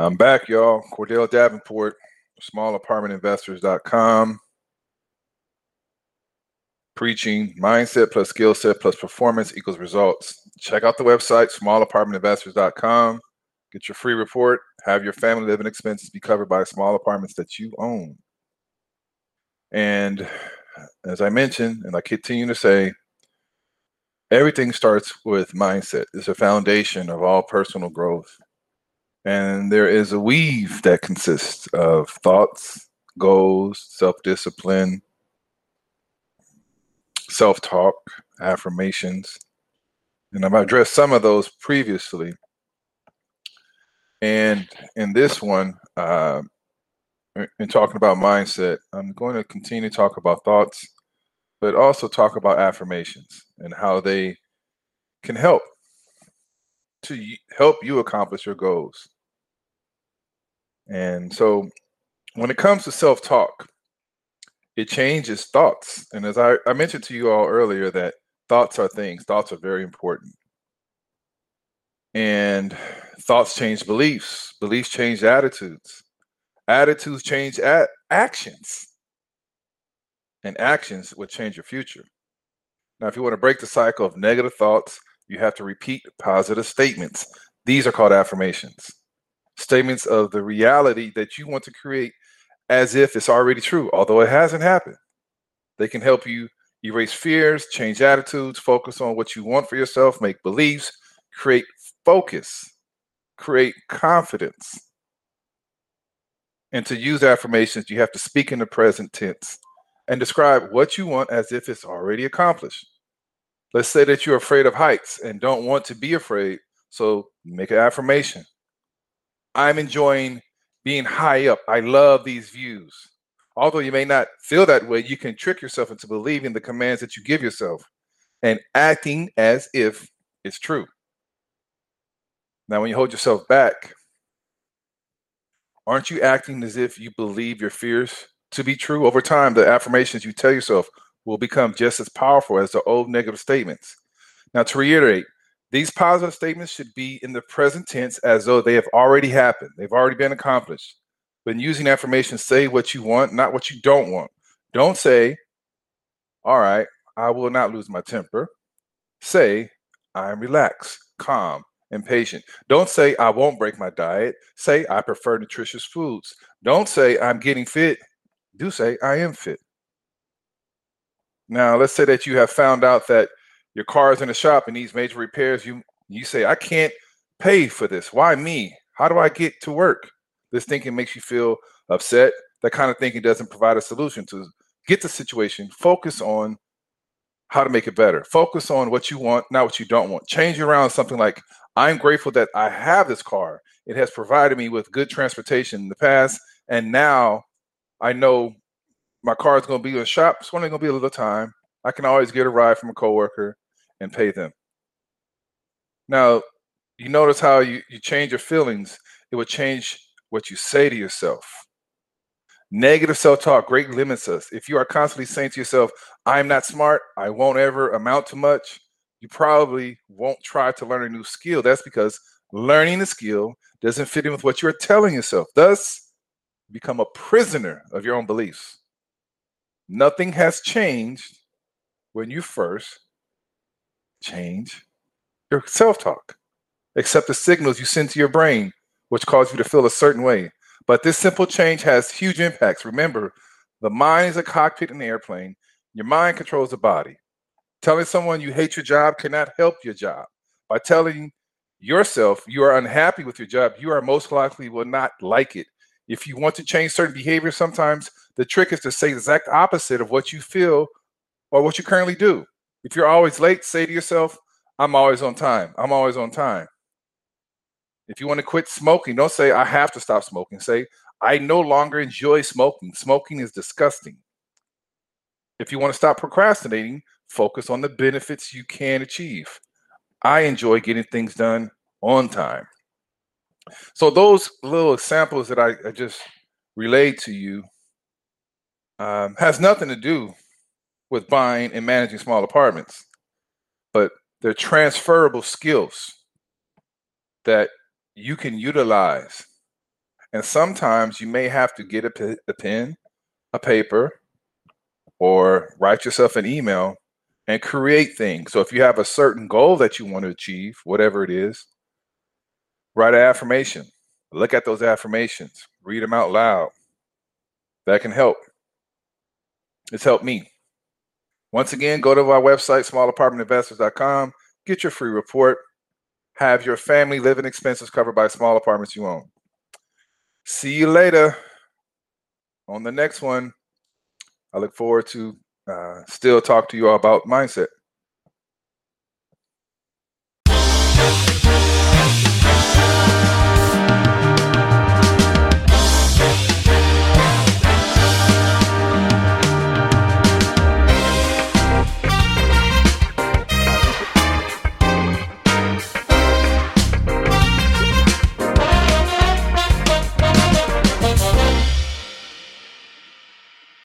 I'm back, y'all. Cordell Davenport, smallapartmentinvestors.com. Preaching mindset plus skill set plus performance equals results. Check out the website, smallapartmentinvestors.com. Get your free report. Have your family living expenses be covered by small apartments that you own. And as I mentioned, and I continue to say, everything starts with mindset. It's a foundation of all personal growth. And there is a weave that consists of thoughts, goals, self discipline, self talk, affirmations. And I've addressed some of those previously. And in this one, uh, in talking about mindset, I'm going to continue to talk about thoughts, but also talk about affirmations and how they can help to help you accomplish your goals. And so when it comes to self talk, it changes thoughts. And as I, I mentioned to you all earlier, that thoughts are things, thoughts are very important. And thoughts change beliefs, beliefs change attitudes, attitudes change actions, and actions will change your future. Now, if you want to break the cycle of negative thoughts, you have to repeat positive statements. These are called affirmations statements of the reality that you want to create as if it's already true, although it hasn't happened. They can help you erase fears, change attitudes, focus on what you want for yourself, make beliefs, create focus, create confidence. And to use affirmations, you have to speak in the present tense and describe what you want as if it's already accomplished. Let's say that you're afraid of heights and don't want to be afraid. So make an affirmation. I'm enjoying being high up. I love these views. Although you may not feel that way, you can trick yourself into believing the commands that you give yourself and acting as if it's true. Now, when you hold yourself back, aren't you acting as if you believe your fears to be true? Over time, the affirmations you tell yourself will become just as powerful as the old negative statements. Now, to reiterate, these positive statements should be in the present tense as though they have already happened, they've already been accomplished. When using affirmations, say what you want, not what you don't want. Don't say, All right, I will not lose my temper. Say, I'm relaxed, calm, and patient. Don't say, I won't break my diet. Say, I prefer nutritious foods. Don't say, I'm getting fit. Do say, I am fit. Now, let's say that you have found out that your car is in the shop and needs major repairs. You you say, I can't pay for this. Why me? How do I get to work? This thinking makes you feel upset. That kind of thinking doesn't provide a solution to get the situation. Focus on how to make it better. Focus on what you want, not what you don't want. Change around something like, I'm grateful that I have this car. It has provided me with good transportation in the past. And now I know my car is going to be in the shop. It's only going to be a little time. I can always get a ride from a coworker and pay them. Now, you notice how you, you change your feelings, it will change what you say to yourself. Negative self talk greatly limits us. If you are constantly saying to yourself, I'm not smart, I won't ever amount to much, you probably won't try to learn a new skill. That's because learning a skill doesn't fit in with what you're telling yourself. Thus, become a prisoner of your own beliefs. Nothing has changed when you first change your self talk, accept the signals you send to your brain, which cause you to feel a certain way. But this simple change has huge impacts. Remember, the mind is a cockpit in the airplane. Your mind controls the body. Telling someone you hate your job cannot help your job. By telling yourself you are unhappy with your job, you are most likely will not like it. If you want to change certain behavior, sometimes the trick is to say the exact opposite of what you feel or what you currently do. If you're always late, say to yourself, I'm always on time. I'm always on time. If you want to quit smoking, don't say, I have to stop smoking. Say, I no longer enjoy smoking. Smoking is disgusting. If you want to stop procrastinating, focus on the benefits you can achieve. I enjoy getting things done on time. So, those little examples that I, I just relayed to you um, has nothing to do with buying and managing small apartments, but they're transferable skills that you can utilize And sometimes you may have to get a, p- a pen, a paper, or write yourself an email and create things. So if you have a certain goal that you want to achieve, whatever it is, write an affirmation. Look at those affirmations, read them out loud. That can help. It's helped me. Once again, go to our website, smallapartmentinvestors.com, get your free report, have your family living expenses covered by small apartments you own. See you later on the next one. I look forward to uh, still talk to you all about mindset.